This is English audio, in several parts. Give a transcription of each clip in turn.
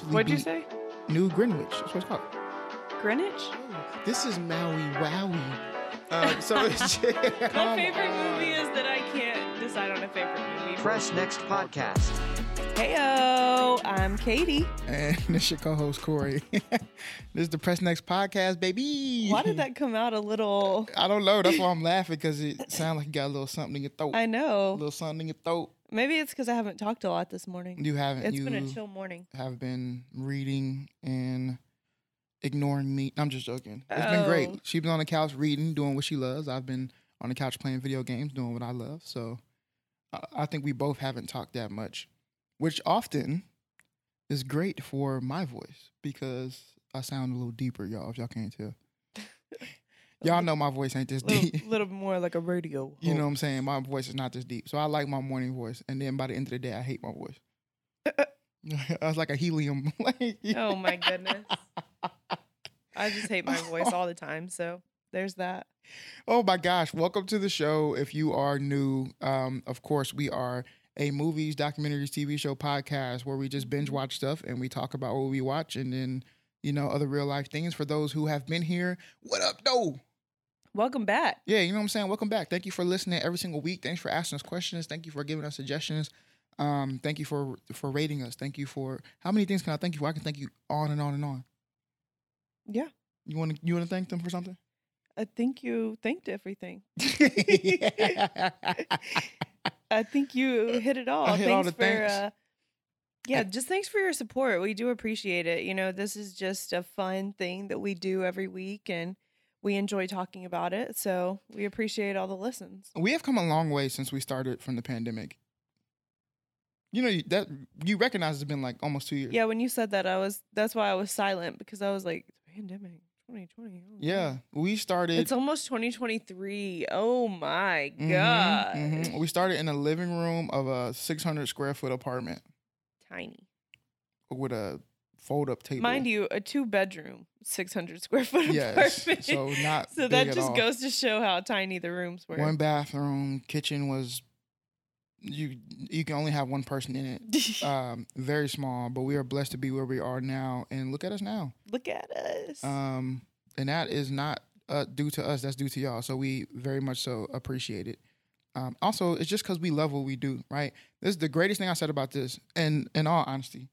actually What'd you say? New Greenwich. That's what it's called. Greenwich? This is Maui Wowie. Uh, so it's My favorite on. movie is that I can't decide on a favorite movie. Press Next Podcast. Heyo, I'm Katie. And this is your co-host Corey. this is the Press Next podcast, baby. Why did that come out a little? I don't know. That's why I'm laughing because it sounds like you got a little something in your throat. I a know. little something in your throat. Maybe it's because I haven't talked a lot this morning. You haven't. It's you been a chill morning. have been reading and ignoring me. I'm just joking. It's been great. Oh. She's been on the couch reading, doing what she loves. I've been on the couch playing video games, doing what I love. So I, I think we both haven't talked that much, which often is great for my voice because I sound a little deeper, y'all. If y'all can't tell, y'all know my voice ain't this little, deep. A little more like a radio. You know what I'm saying? My voice is not this deep. So I like my morning voice. And then by the end of the day, I hate my voice. I was like a helium. like, Oh my goodness. I just hate my voice all the time. So there's that. Oh my gosh. Welcome to the show. If you are new, um, of course, we are a movies, documentaries, TV show podcast where we just binge watch stuff and we talk about what we watch and then, you know, other real life things. For those who have been here, what up, no? Welcome back. Yeah, you know what I'm saying? Welcome back. Thank you for listening every single week. Thanks for asking us questions. Thank you for giving us suggestions. Um, thank you for for rating us. Thank you for how many things can I thank you for? I can thank you on and on and on. Yeah. You want to you want to thank them for something? I think you thanked everything. I think you hit it all. I hit thanks all the for thanks. uh yeah, just thanks for your support. We do appreciate it. You know, this is just a fun thing that we do every week and we enjoy talking about it. So we appreciate all the listens. we have come a long way since we started from the pandemic. You know you- that you recognize it's been like almost two years. Yeah, when you said that I was that's why I was silent because I was like, pandemic 2020. oh, Yeah, we started. It's almost 2023. Oh my Mhm, god. mhm. We started in a living room of a 600 square foot apartment Tiny. with a fold up table. Mind you, a two bedroom, 600 square foot yes, apartment. so not So that at just goes to show how tiny the rooms were. One bathroom, kitchen was you. You can only have one person in it. Um, very small, but we are blessed to be where we are now, and look at us now. Look at us. Um, and that is not uh, due to us. That's due to y'all. So we very much so appreciate it. Um, also, it's just because we love what we do, right? This is the greatest thing I said about this. And in all honesty,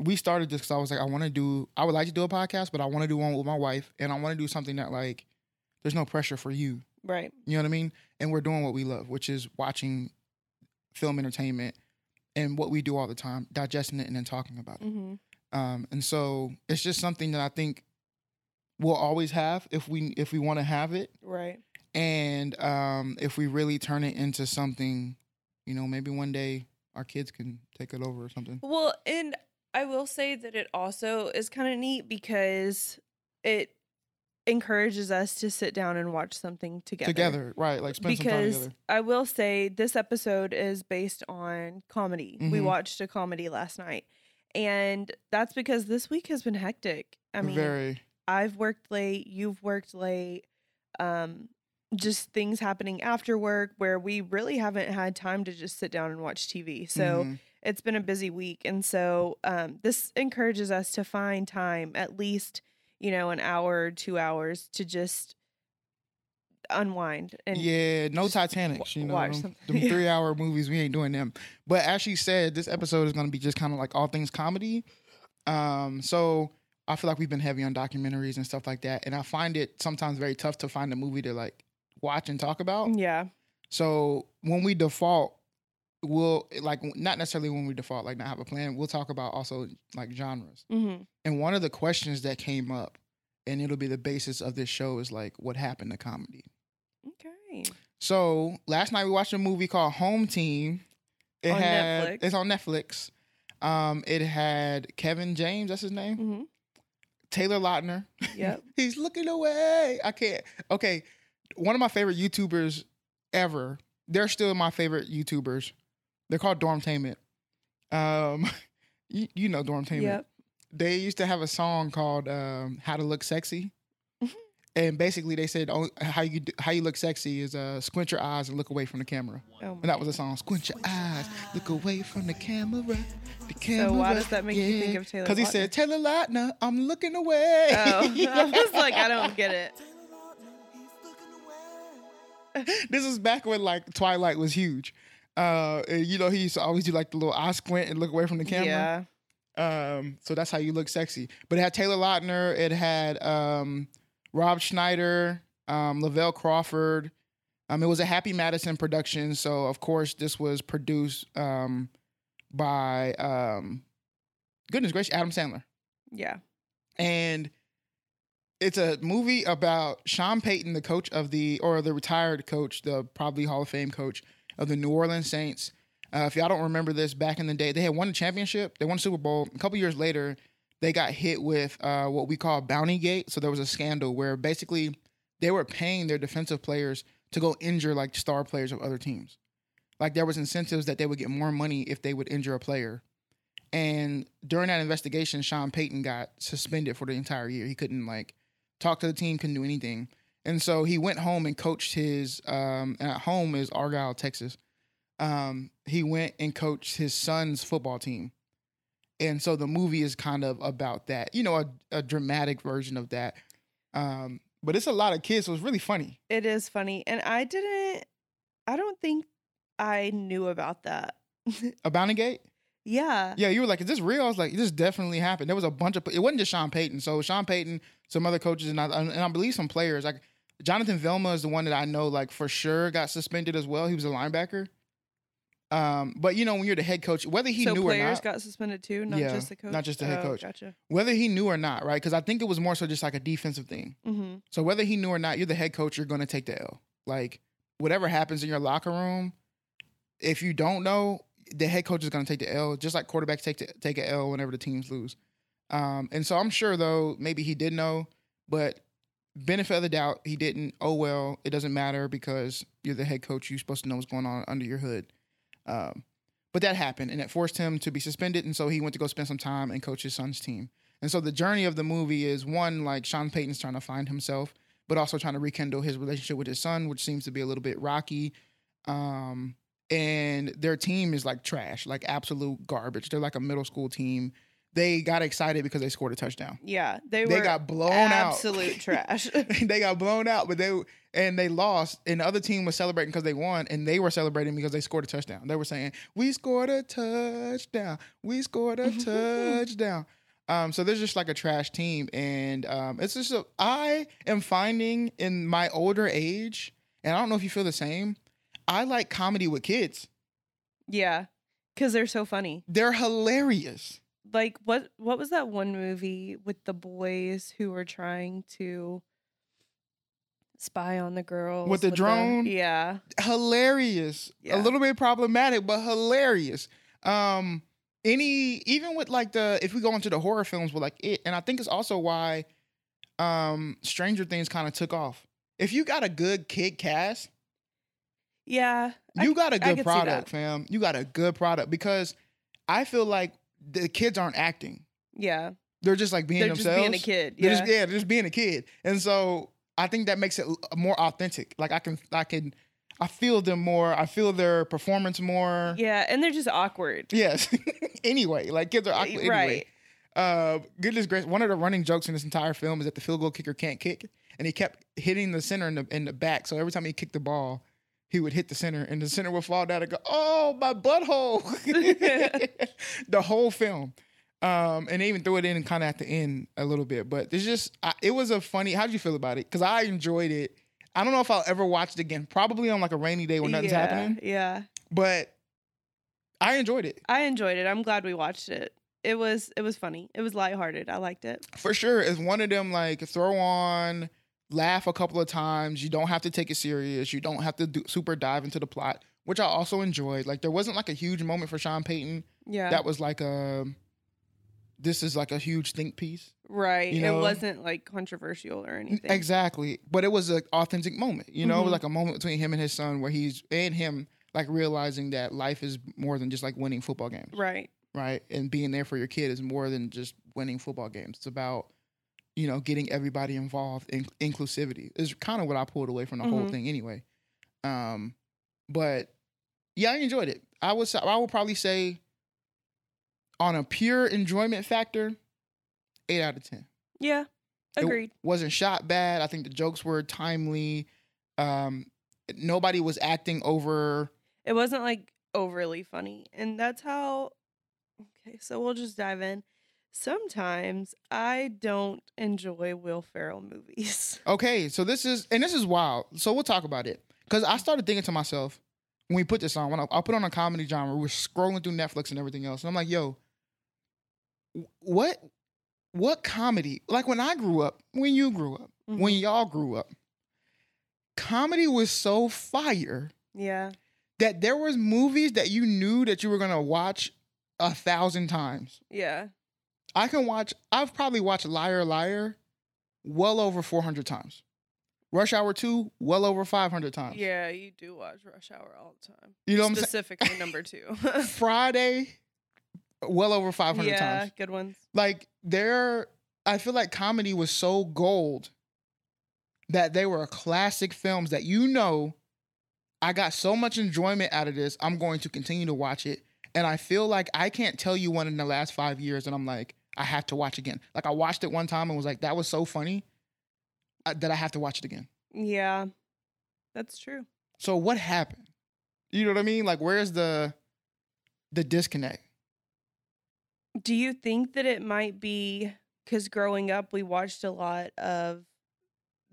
we started this because I was like, I want to do. I would like to do a podcast, but I want to do one with my wife, and I want to do something that like, there's no pressure for you. right. You know what I mean? And we're doing what we love, which is watching film entertainment and what we do all the time, digesting it and then talking about it. hmm Um, and so it's just something that I think we'll always have if we if we want to have it, Right. and um, if we really turn it into something, you know, maybe one day our kids can take it over or something. Well, and I will say that it also is kind of neat because it encourages us to sit down and watch something together. Together, right? Like spend some time because together. I will say this episode is based on comedy. We Mhm. watched a comedy last night. And that's because this week has been hectic. I mean, Very. I've worked late, you've worked late. Um just things happening after work where we really haven't had time to just sit down and watch TV. So Mhm. It's been a busy week and so um, this encourages us to find time at least you know an hour or two hours to just unwind and yeah, no titanic Titanics. You know, watch them, them Yeah. three hour movies. We ain't doing them. But as she said, this episode is going to be just kind of like all things comedy. Um, so I feel like we've been heavy on documentaries and stuff like that, and I find it sometimes very tough to find a movie to like watch and talk about. yeah So when we default, we'll like not necessarily when we default, like not have a plan. We'll talk about also like genres. hmm And one of the questions that came up, and it'll be the basis of this show, is like what happened to comedy. okay So last night we watched a movie called Home Team. It On had Netflix. it's on Netflix. Um, it had Kevin James, that's his name. hmm Taylor Lautner. Yep. He's looking away. I can't. Okay, one of my favorite YouTubers ever. They're still my favorite YouTubers. They're called Dormtainment. Um, you, you know Dormtainment. Yep. They used to have a song called um, "How to Look Sexy," and basically they said oh, how you do, how you look sexy is uh, squint your eyes and look away from the camera. Oh And that was a song. Squint your eyes, look away from the camera. The camera. So why does that make you think of Taylor Because he said Taylor Lautner, I'm looking away. Oh, I was like, I don't get it. this is back when like Twilight was huge. Uh, and, you know, he used to always do like the little eye squint and look away from the camera. Yeah. Um, so that's how you look sexy. But it had Taylor Lautner, it had um, Rob Schneider, um, Lavell Crawford. Um, it was a Happy Madison production, so of course this was produced um, by um, goodness gracious Adam Sandler, Yeah. and it's a movie about Sean Payton, the coach of the or the retired coach, the probably Hall of Fame coach of the New Orleans Saints. Uh, if y'all don't remember this, back in the day, they had won a championship. They won a Super Bowl. A couple years later, they got hit with uh, what we call Bounty Gate. So there was a scandal where basically they were paying their defensive players to go injure like star players of other teams. Like there was incentives that they would get more money if they would injure a player. And during that investigation, Sean Payton got suspended for the entire year. He couldn't like talk to the team, couldn't do anything. And so he went home and coached his um at home is Argyle, Texas. Um, he went and coached his son's football team. And so the movie is kind of about that, you know, a, a dramatic version of that. Um, but it's a lot of kids, so it's really funny. It is funny. And I didn't, I don't think I knew about that. A Bounty Gate? Yeah. Yeah, you were like, is this real? I was like, this definitely happened. There was a bunch of, it wasn't just Sean Payton. So Sean Payton, some other coaches, and I, and I believe some players. Like Jonathan Vilma is the one that I know, like for sure, got suspended as well. He was a linebacker. Um, but you know, when you're the head coach, whether he so knew or players not, got suspended too, not Yeah, just the coach. not just the head Oh, coach. Gotcha. whether he knew or not, right? Because I think it was more so just like a defensive thing. hmm So whether he knew or not, you're the head coach. You're going to take the L. Like whatever happens in your locker room, if you don't know, the head coach is going to take the L. Just like quarterbacks take the, take a L whenever the teams lose. Um, and so I'm sure though maybe he did know, but benefit of the doubt he didn't. Oh well, it doesn't matter because you're the head coach. You're supposed to know what's going on under your hood. Um, but that happened, and it forced him to be suspended, and so he went to go spend some time and coach his son's team. And so the journey of the movie is one like Sean Payton's trying to find himself, but also trying to rekindle his relationship with his son, which seems to be a little bit rocky. Um, and their team is like trash, like absolute garbage. They're like a middle school team. They got excited because they scored a touchdown. Yeah. They They got blown out. absolute trash. they got blown out, but they and they lost. And the other team was celebrating because they won, and they were celebrating because they scored a touchdown. They were saying, "We scored a touchdown. We scored a touchdown." Um, so there's just like a trash team, and um, it's just a, I am finding in my older age, and I don't know if you feel the same. I like comedy with kids. yeah. Because they're so funny. They're hilarious. Like what what was that one movie with the boys who were trying to spy on the girls With the drone? yeah. hilarious. Yeah. A little bit problematic, but hilarious. Um, any even with like the if we go into the horror films with like it, and I think it's also why um Stranger Things kind of took off. If you got a good kid cast, Yeah. You c- got a good product, fam. You got a good product because I feel like the kids aren't acting. Yeah. They're just like being They're just being a kid. They're Yeah. just yeah, they're just being a kid. And so I think that makes it more authentic. Like I can I can I feel them more. I feel their performance more. yeah. And they're just awkward. Yes. anyway, like kids are awkward anyway. right. Uh, goodness gracious, one of the running jokes in this entire film is that the field goal kicker can't kick, and he kept hitting the center in the in the back. So every time he kicked the ball, he would hit the center, and the center would fall down and go, "Oh, my butthole!" the whole film, um, and they even threw it in kind of at the end a little bit. But it's just, I, it was a funny. How would you feel about it? Because I enjoyed it. I don't know if I'll ever watch it again. Probably on like a rainy day when nothing's yeah, happening. Yeah. But I enjoyed it. I enjoyed it. I'm glad we watched it. It was it was funny. It was lighthearted. I liked it. For sure. It's one of them like throw on, laugh a couple of times. You don't have to take it serious. You don't have to do, super dive into the plot, which I also enjoyed. Like there wasn't like a huge moment for Sean Payton Yeah. that was like a this is like a huge think piece. right. you know- it wasn't like controversial or anything. Exactly. But it was an authentic moment. You know, Mhm. like a moment between him and his son where he's and him like realizing that life is more than just like winning football games. Right. right? And being there for your kid is more than just winning football games. It's about, you know, getting everybody involved in inclusivity is kind of what I pulled away from the whole Mhm. thing anyway. Um, but yeah, I enjoyed it. I would I would probably say on a pure enjoyment factor, eight out of ten. Yeah. It Agreed. wasn't shot bad. I think the jokes were timely. Um, nobody was acting over. It wasn't like overly funny. And that's how Okay, so we'll just dive in. Sometimes I don't enjoy Will Ferrell movies. Okay, so this is and this is wild. So we'll talk about it because I started thinking to myself when we put this on. When I, I put on a comedy genre, We're scrolling through Netflix and everything else, and I'm like, "Yo, what, what comedy? Like when I grew up, when you grew up, when Mhm. y'all grew up, comedy was so fire Yeah. that there was movies that you knew that you were gonna watch a thousand times. Yeah. I can watch. I've probably watched Liar Liar well over 400 times. Rush Hour 2 well over 500 times. Yeah, you do watch Rush Hour all the time. You know what I'm saying? Specifically number two. Friday well over 500 yeah, times. Yeah, good ones. Like there I feel like comedy was so gold that they were classic films that you know I got so much enjoyment out of this. I'm going to continue to watch it. And I feel like I can't tell you one in the last 5 years and I'm like I have to watch again. Like I watched it one time and was like that was so funny uh, that I have to watch it again. Yeah. That's true. So what happened? You know what I mean? Like where's the the disconnect? Do you think that it might be because growing up we watched a lot of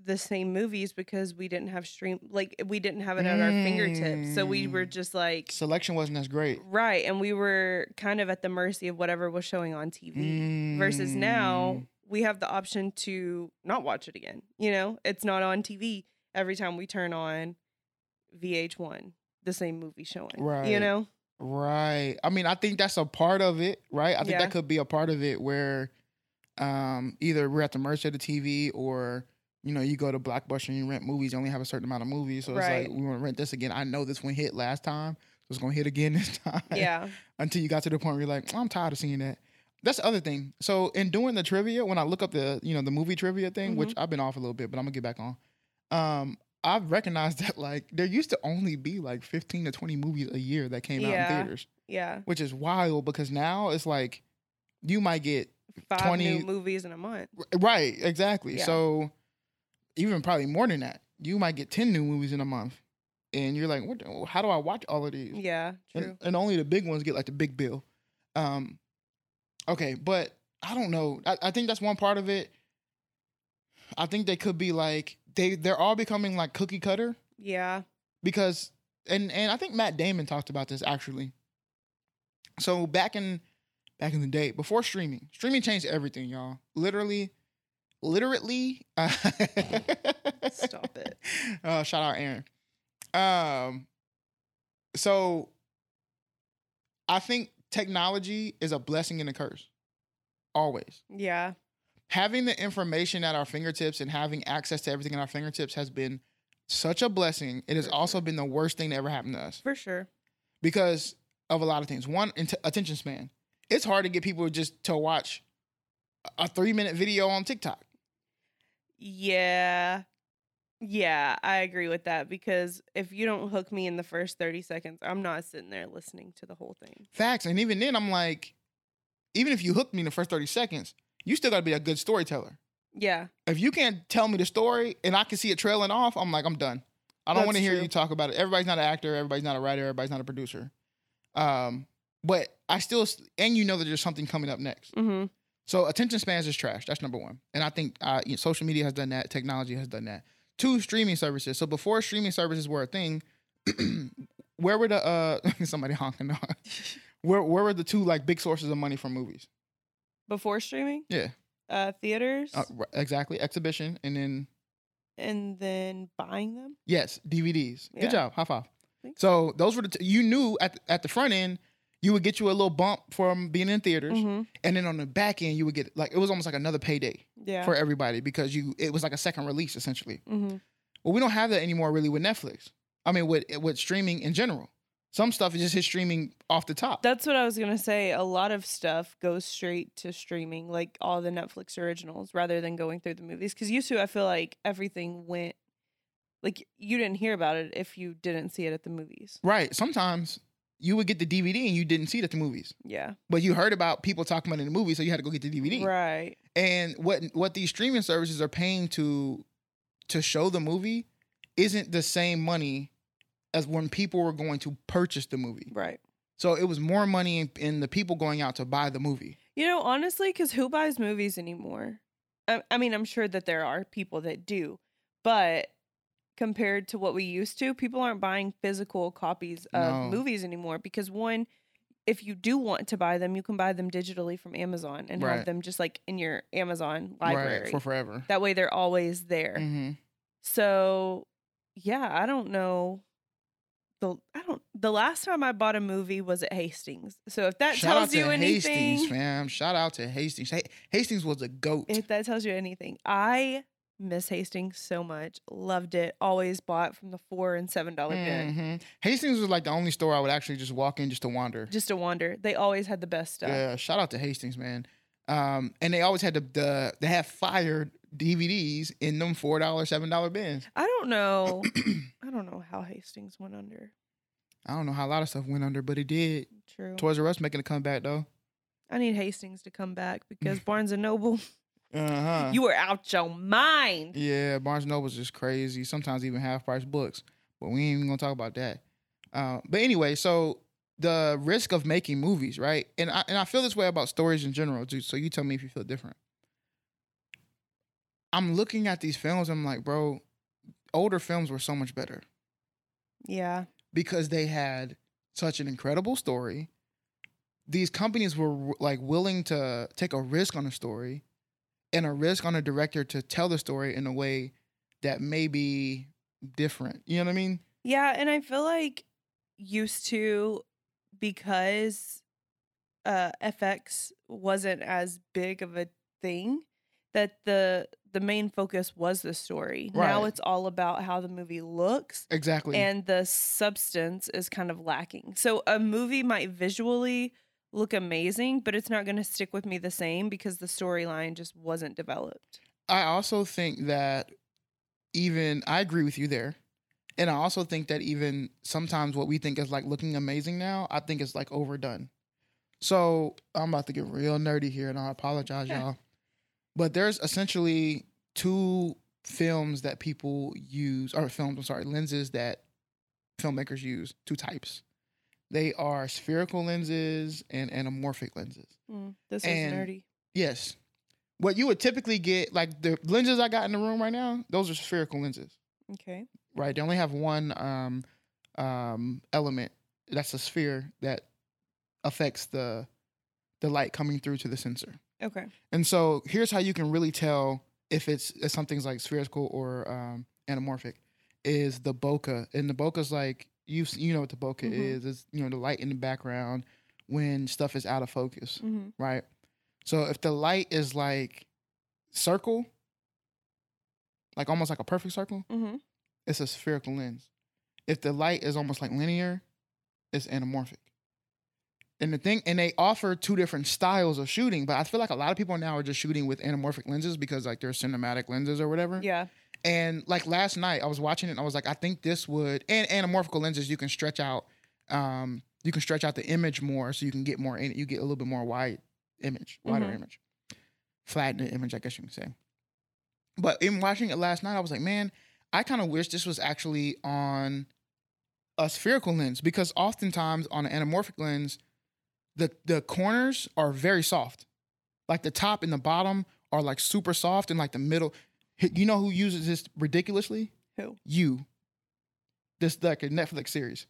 the same movies because we didn't have stream like we didn't have it at our fingertips. So we were Mm. just like Selection wasn't as great. right, and we were kind of at the mercy of whatever was showing on TV. Versus now Mm. we have the option to not watch it again. You know, it's not on TV every time we turn on VH1, the same movie showing. Right. You know? Right. I mean, I think that's a part of it, right? I think Yeah. that could be a part of it where um either we're at the mercy of the TV or you know, you go to Blockbuster and you rent movies, you only have a certain amount of movies. So it's like we want to rent this again. I know this one hit last time, so it's gonna hit again this time. Yeah. Until you got to the point where you're like, I'm tired of seeing that. That's the other thing. So in doing the trivia, when I look up the, you know, the movie trivia thing, which I've been off a little bit, but I'm gonna get back on. Um, I've recognized that like there used to only be like 15 to 20 movies a year that came out in theaters Yeah. which is wild because now it's like you might get Five 20 new movies in a month. right exactly Yeah. so even probably more than that you might get 10 new movies in a month and you're like what the- how do i watch all of these Yeah, true. and, and only the big ones get like the big bill um okay but i don't know I, I think that's one part of it i think they could be like they they're all becoming like cookie cutter yeah. because and and I think Matt Damon talked about this actually. So back in back in the day before streaming, streaming changed everything, y'all. Literally, literally. Uh, Stop it. Uh, shout out Aaron. Um. So, I think technology is a blessing and a curse. Always Yeah. having the information at our fingertips and having access to everything at our fingertips has been such a blessing. It has For also sure. been the worst thing to ever happen to us For sure. because of a lot of things. One, int- attention span. It's hard to get people just to watch a three minute video on TikTok. Yeah. Yeah, I agree with that because if you don't hook me in the first 30 seconds, I'm not sitting there listening to the whole thing. Facts. And even then, I'm like, even if you hook me in the first 30 seconds, you still got to be a good storyteller. Yeah. If you can't tell me the story and I can see it trailing off, I'm like, I'm done. I don't want to hear you talk about it. Everybody's not an actor. Everybody's not a writer. Everybody's not a producer. Um, but I still, and you know that there's something coming up next. Mhm. So attention spans is trash. That's number one. And I think uh, you know, social media has done that. Technology has done that. Two, streaming services. So before streaming services were a thing, where were the uh somebody honking on? Where where were the two like big sources of money from movies? Before streaming, Yeah, uh theaters uh, exactly. Exhibition and then and then buying them. yes, DVDs. Yeah. Good job. High five. Thanks. So those were the t- you knew at the, at the front end you would get you a little bump from being in theaters, Mhm. and then on the back end you would get like it was almost like another payday Yeah. for everybody because you it was like a second release essentially. Mhm. Well, we don't have that anymore really with Netflix. I mean, with with streaming in general. Some stuff is just hit streaming off the top. That's what I was gonna say. A lot of stuff goes straight to streaming, like all the Netflix originals, rather than going through the movies. Because used to, I feel like everything went, like you didn't hear about it if you didn't see it at the movies. right. Sometimes you would get the DVD and you didn't see it at the movies, Yeah, but you heard about people talking about it in the movie, so you had to go get the DVD. right. And what what these streaming services are paying to to show the movie isn't the same money as when people were going to purchase the movie. Right. So it was more money in, in the people going out to buy the movie. You know, honestly, because who buys movies anymore? I, I mean, I'm sure that there are people that do, but compared to what we used to, people aren't buying physical copies of No. movies anymore because one, if you do want to buy them, you can buy them digitally from Amazon and Right. have them just like in your Amazon library. Right, for forever. that way they're always there. hmm So, yeah, I don't know. The I don't the last time I bought a movie was at Hastings. So if that Shout out tells to you anything, Hastings, fam. Shout out to Hastings. Ha- Hastings was a goat. if that tells you anything, I miss Hastings so much. Loved it. Always bought from the four and seven dollar bin Mhm. Hastings was like the only store I would actually just walk in just to wander. just to wander. They always had the best stuff. Yeah, shout out to Hastings, man. Um, and they always had the, the they have fire DVDs in them four dollar, seven dollar bins. I don't know. I don't know how Hastings went under. I don't know how a lot of stuff went under, but it did. True. Toys R Us making a comeback though. I need Hastings to come back because Barnes and Noble, Uh huh. you were out your mind. Yeah, Barnes Noble's just crazy. Sometimes even half price books, but we ain't even gonna talk about that. Uh, but anyway, so the risk of making movies, right? And I and I feel this way about stories in general, too. So you tell me if you feel different. I'm looking at these films. I'm like, bro, older films were so much better Yeah. because they had such an incredible story. These companies were like willing to take a risk on a story and a risk on a director to tell the story in a way that may be different. You know what I mean? Yeah, and I feel like used to because uh FX wasn't as big of a thing that the the main focus was the story. Now it's all about how the movie looks Exactly. and the substance is kind of lacking. So a movie might visually look amazing, but it's not going to stick with me the same because the storyline just wasn't developed. I also think that even I agree with you there. And I also think that even sometimes what we think is like looking amazing now, I think it's like overdone. So I'm about to get real nerdy here and I apologize, Yeah. y'all. But there's essentially two films that people use, or films, I'm sorry, lenses that filmmakers use, two types. They are spherical lenses and anamorphic lenses. Mm, this And- is nerdy. Yes. What you would typically get, like the lenses I got in the room right now, those are spherical lenses, Okay. right? They only have one um, um, element. That's a sphere that affects the the light coming through to the sensor. Okay. And so here's how you can really tell if it's if something's like spherical or um, anamorphic is the bokeh. And the bokeh's like you you know what the bokeh Mhm. is. It's you know the light in the background when stuff is out of focus hmm right? So if the light is like circle, like almost like a perfect circle, hmm it's a spherical lens. If the light is almost like linear, it's anamorphic. And the thing, and they offer two different styles of shooting, but I feel like a lot of people now are just shooting with anamorphic lenses because like they're cinematic lenses or whatever. Yeah. And like last night, I was watching it and I was like, I think this would and anamorphical lenses you can stretch out, um, you can stretch out the image more so you can get more in you get a little bit more wide image, wider Mhm. image. Flatten the image, I guess you can say. But in watching it last night, I was like, man, I kind of wish this was actually on a spherical lens because oftentimes on an anamorphic lens, the the corners are very soft. Like the top and the bottom are like super soft and like the middle. You know who uses this ridiculously? Who? You. This like a Netflix series.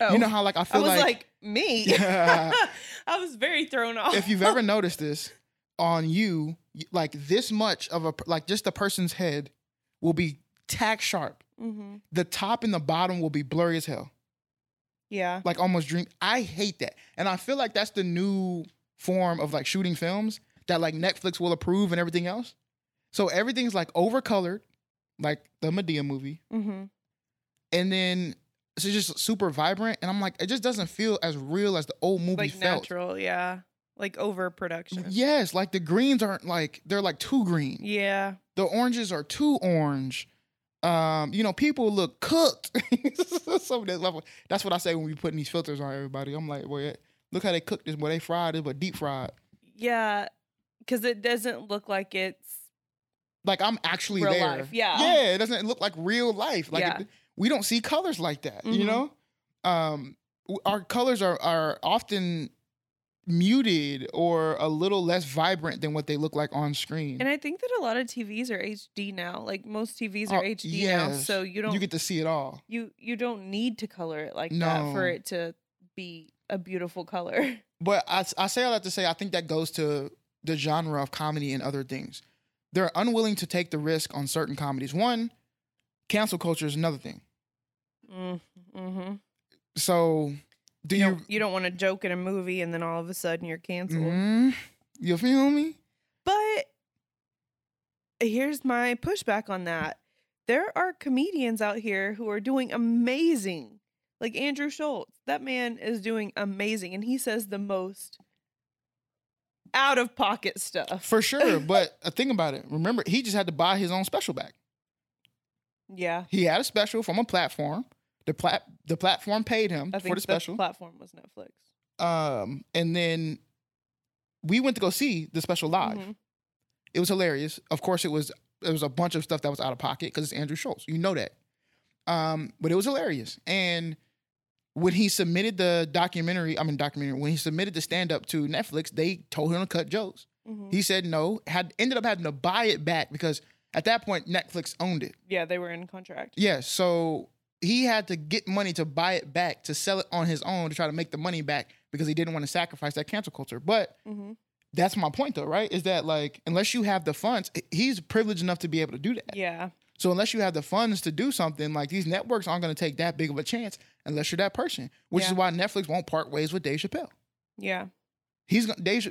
Oh. You know how like I I feel was like, like, me. Yeah. I was very thrown off. if you've ever noticed this on you, like this much of a like just the person's head will be tack sharp. hmm The top and the bottom will be blurry as hell. Yeah. like almost dream. I hate that, and I feel like that's the new form of like shooting films that like Netflix will approve and everything else. So everything's like overcolored, like the Madea movie, hmm and then it's just super vibrant, and I'm like, it just doesn't feel as real as the old movie like felt. natural, yeah. Like overproduction. Yes, like the greens aren't like they're like too green. Yeah. The oranges are too orange. Um, you know, people look cooked. Some that level. That's what I say when we putting these filters on everybody. I'm like, boy, look how they cooked this. Boy, they fried it, but deep fried. Yeah. Cause it doesn't look like it's Like I'm actually Real there. life, yeah. Yeah, it doesn't look like real life. Like Yeah. it- we don't see colors like that. You Mhm. know, um, our colors are are often muted or a little less vibrant than what they look like on screen. and I think that a lot of TVs are HD now. Like most TVs are Oh, HD now. So you don't you get to see it all. you you don't need to color it like that for it to be a beautiful color. But I, I say all that to say I think that goes to the genre of comedy and other things. They're unwilling to take the risk on certain comedies. One, cancel culture is another thing. mm, hmm So, do You you? don't, you don't want to joke in a movie and then all of a sudden you're canceled. Mhm. you feel me? But here's my pushback on that. There are comedians out here who are doing amazing. Like Andrew Schulz. That man is doing amazing and he says the most out of pocket stuff. For sure. but think about it. Remember, he just had to buy his own special back. Yeah. He had a special from a platform. The plat the platform paid him I for think the the special. platform was Netflix. um, and then we went to go see the special live. Mhm. It was hilarious. Of course, it was it was a bunch of stuff that was out of pocket because it's Andrew Schulz. You know that. Um, but it was hilarious. And when he submitted the documentary, I mean documentary, when he submitted the stand up to Netflix, they told him to cut jokes. Mhm. He said no. Had ended up having to buy it back because at that point Netflix owned it. Yeah, they were in contract. Yes, so he had to get money to buy it back to sell it on his own to try to make the money back because he didn't want to sacrifice that cancel culture. But hmm that's my point though, right? Is that like unless you have the funds, he's privileged enough to be able to do that. Yeah. So unless you have the funds to do something, like these networks aren't going to take that big of a chance unless you're that person. Which Yeah. is why Netflix won't part ways with Dave Chappelle. Yeah. He's gonna Dave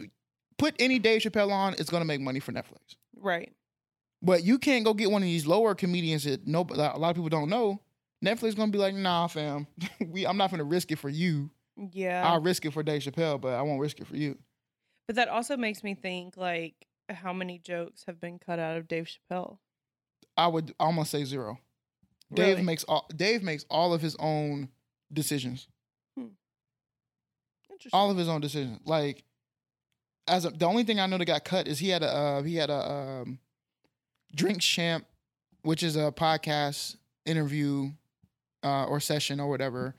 put any Dave Chappelle on, it's going to make money for Netflix. Right. But you can't go get one of these lower comedians that no a lot of people don't know. Netflix is gonna be like, nah, fam, we I'm not gonna risk it for you. Yeah. I'll risk it for Dave Chappelle, but I won't risk it for you. But that also makes me think like how many jokes have been cut out of Dave Chappelle. I would almost say zero. Dave Really? makes all Dave makes all of his own decisions. Interesting. All of his own decisions. Like as a, the only thing I know that got cut is he had a uh, he had a um, Drink Champs, which is a podcast interview uh, or session or whatever,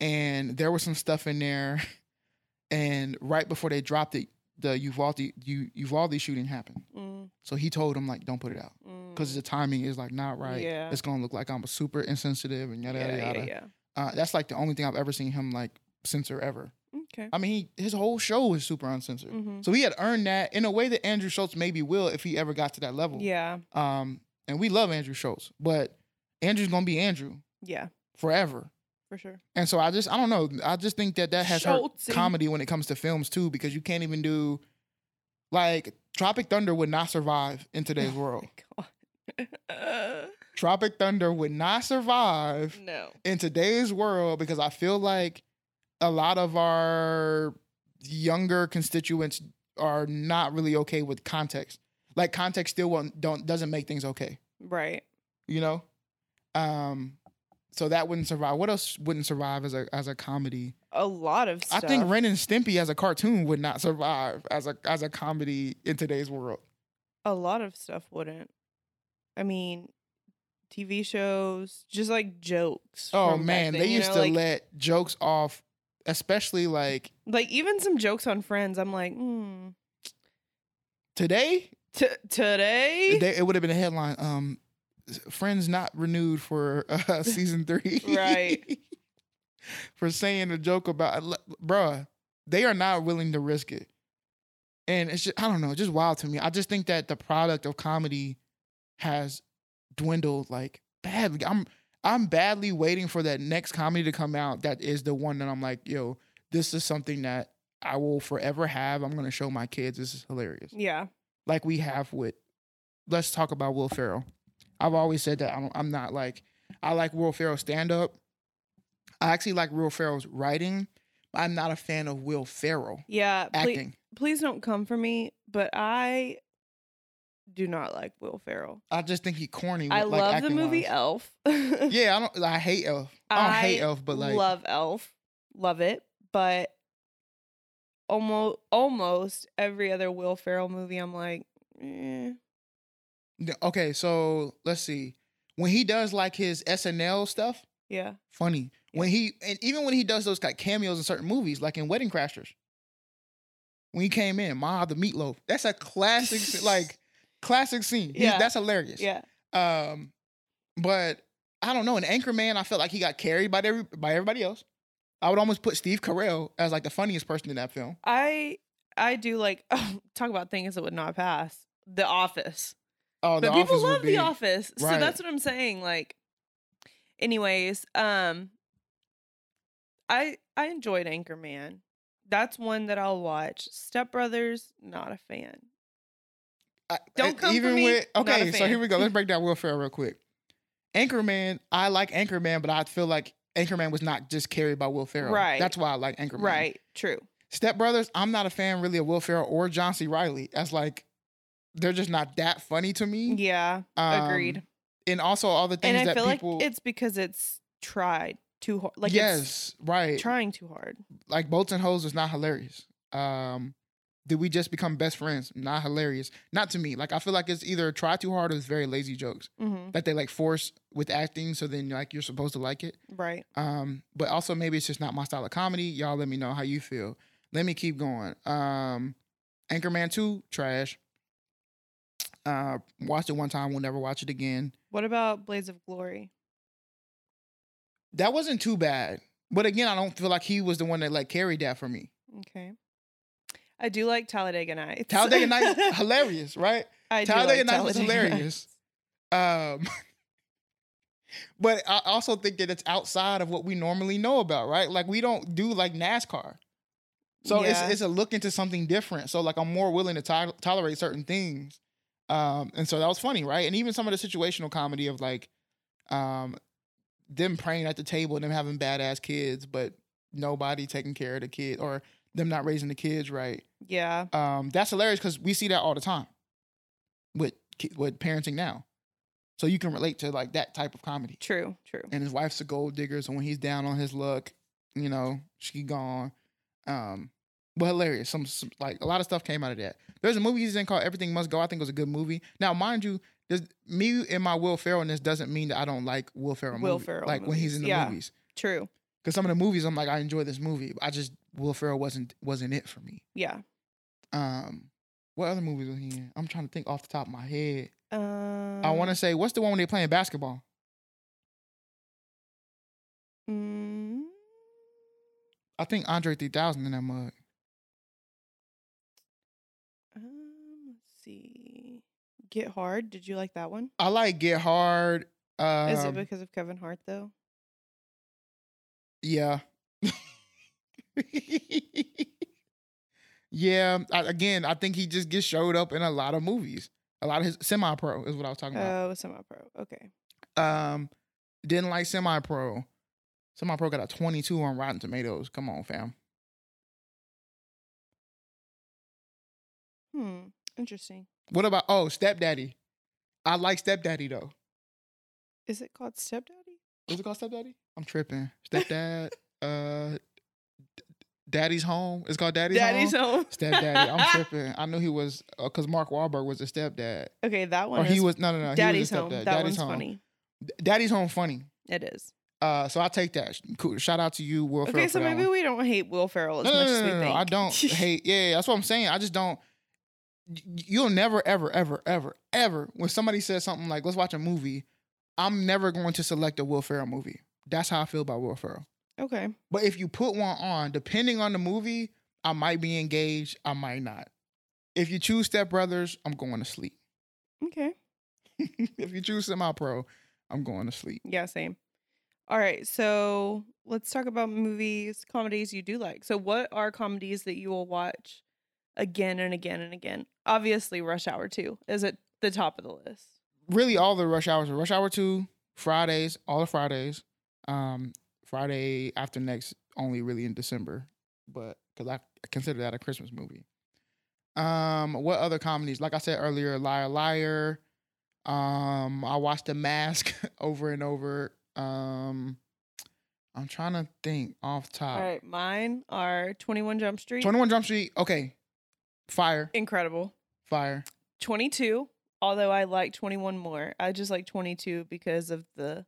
and there was some stuff in there, and right before they dropped it, the Uvalde U, Uvalde shooting happened. Mm, So he told him like, don't put it out mm. because the timing is like not right. Yeah. It's gonna look like I'm super insensitive and yada yada yeah, yada. yeah, yeah. Uh, that's like the only thing I've ever seen him like censor ever. Okay. I mean, he, his whole show was super uncensored. hmm So he had earned that in a way that Andrew Schulz maybe will if he ever got to that level. Yeah. Um, and we love Andrew Schulz, but Andrew's gonna be Andrew Yeah. forever. For sure. And so I just I don't know. I just think that that has Schultzy. hurt comedy when it comes to films too, because you can't even do like Tropic Thunder would not survive in today's world. Tropic Thunder would not survive no. in today's world because I feel like a lot of our younger constituents are not really okay with context. Like context still won't, don't doesn't make things okay. Right. You know, um, so that wouldn't survive. What else wouldn't survive as a as a comedy? A lot of I think Ren and Stimpy as a cartoon would not survive as a as a comedy in today's world. a lot of stuff wouldn't. I mean, TV shows, just like jokes. Oh man, then, they used know, to like, let jokes off, especially like like even some jokes on Friends. I'm like, hmm. today. T- today, they, it would have been a headline. Um, Friends not renewed for uh, season three. Right. for saying a joke about, bruh, they are not willing to risk it, and it's just I don't know, just wild to me. I just think that the product of comedy has dwindled like badly. I'm I'm badly waiting for that next comedy to come out that is the one that I'm like, yo, this is something that I will forever have. I'm gonna show my kids. This is hilarious yeah, like we have with let's talk about Will Ferrell. I've always said that I'm, I'm not like I like Will Ferrell stand up, I actually like Will Ferrell's writing. I'm not a fan of Will Ferrell Yeah, please, acting. please don't come for me, but I do not like Will Ferrell. I just think he corny. I like, love the movie wise. Elf. Yeah, I don't. I hate Elf. I don't hate Elf, but like, love Elf, love it, but almost almost every other Will Ferrell movie, I'm like, eh. Yeah, okay. So let's see. When he does like his SNL stuff, yeah, funny. When he and even when he does those like cameos in certain movies, like in Wedding Crashers, when he came in, Ma the Meatloaf, that's a classic, like classic scene. Yeah. that's hilarious. yeah, Um, but I don't know. In Anchorman, I felt like he got carried by every by everybody else. I would almost put Steve Carell as like the funniest person in that film. I I do like talk about things that would not pass. The Office. Oh, but The people love be- The Office, so that's what I'm saying. Like, anyways, um, I I enjoyed Anchorman. That's one that I'll watch. Step Brothers, not a fan. I- Don't come for even me, with okay. So here we go. Let's break down Will Ferrell real quick. Anchorman, I like Anchorman, but I feel like Anchorman was not just carried by Will Ferrell. Right. That's why I like Anchorman. Right. True. Step Brothers, I'm not a fan really of Will Ferrell or John C. Reilly. As like, they're just not that funny to me. Yeah. Um, agreed. And also all the things And I that feel people. like it's because it's tried too hard. Like it's yes, right. trying too hard. like Boats 'n Hoes was not hilarious. Um, did we just become best friends? Not hilarious. Not to me. Like I feel like it's either try too hard or it's very lazy jokes hmm that they like force with acting. So then like you're supposed to like it. Right. Um, but also maybe it's just not my style of comedy. Y'all let me know how you feel. Let me keep going. Um, Anchorman two trash. Uh, watched it one time. We'll never watch it again. What about Blades of Glory? That wasn't too bad. But again, I don't feel like he was the one that like carried that for me. Okay. I do like Talladega Nights. Talladega Nights, hilarious, right? I do Talladega like Nights was hilarious. Um, but I also think that it's outside of what we normally know about, right? Like we don't do like NASCAR, so Yeah. it's it's a look into something different. So like I'm more willing to to- tolerate certain things, um, and so that was funny, right? And even some of the situational comedy of like, um, them praying at the table and them having badass kids, but nobody taking care of the kid or them not raising the kids right Yeah. um, that's hilarious because we see that all the time with with parenting now. So you can relate to like that type of comedy. True. True. And his wife's a gold digger, so when he's down on his luck, you know, she gone. Um, but hilarious. Some, some like a lot of stuff came out of that. There's a movie he's in called Everything Must Go. I think it was a good movie. Now, mind you, me and my Will Ferrellness doesn't mean that I don't like Will Ferrell. Will movies. Ferrell like when he's in the yeah. movies. True. Because some of the movies, I'm like, I enjoy this movie. I just Will Ferrell wasn't wasn't it for me. Yeah. Um, what other movies was he in? I'm trying to think off the top of my head. Um, I want to say, what's the one when they playing basketball? Mm, I think Andre 3000 in that mug. um, let's see. Get Hard. Did you like that one? I like Get Hard. Um, Is it because of Kevin Hart though? yeah. yeah. I, again, I think he just gets showed up in a lot of movies. A lot of his semi pro is what I was talking about. Oh, semi pro. Okay. Um, didn't like semi pro. Semi pro got a 22 on Rotten Tomatoes. Come on, fam. Hmm. Interesting. What about oh Stepdaddy? I like Stepdaddy though. Is it called Stepdaddy? Is it called Stepdaddy? I'm tripping. Stepdad. uh, Daddy's home. It's called Daddy's, Daddy's home. home. Stepdaddy. I'm tripping. I knew he was because Mark Wahlberg was a stepdad, Okay, that one. or he was no no no. Daddy's he was a home. That Daddy's one's home. funny. Daddy's home funny. It is. Uh, so I take that. Cool. Shout out to you, Will. Okay, Ferrell, so maybe we don't hate Will Ferrell as no, much no, as no, we no, no. think. I don't hate. Yeah, yeah, that's what I'm saying. I just don't. You'll never, ever, ever, ever, ever. When somebody says something like, "Let's watch a movie," I'm never going to select a Will Ferrell movie. That's how I feel about Will Ferrell. Okay. But if you put one on, depending on the movie, I might be engaged. I might not. If you choose Step Brothers, I'm going to sleep. Okay. if you choose Semi Pro, I'm going to sleep. Yeah, same. All right, so let's talk about movies, comedies you do like. So, what are comedies that you will watch again and again and again? Obviously, Rush Hour 2 is at the top of the list. Really, all the rush hours are Rush Hour 2, Fridays, all the Fridays. Um, Friday after next only really in December, but because I consider that a Christmas movie. Um, what other comedies? Like I said earlier, Liar Liar. Um, I watched The Mask over and over. Um, I'm trying to think off top. All right, mine are 21 Jump Street. 21 Jump Street. Okay, fire, Incredible. fire. 22, although I like 21 more. I just like 22 because of the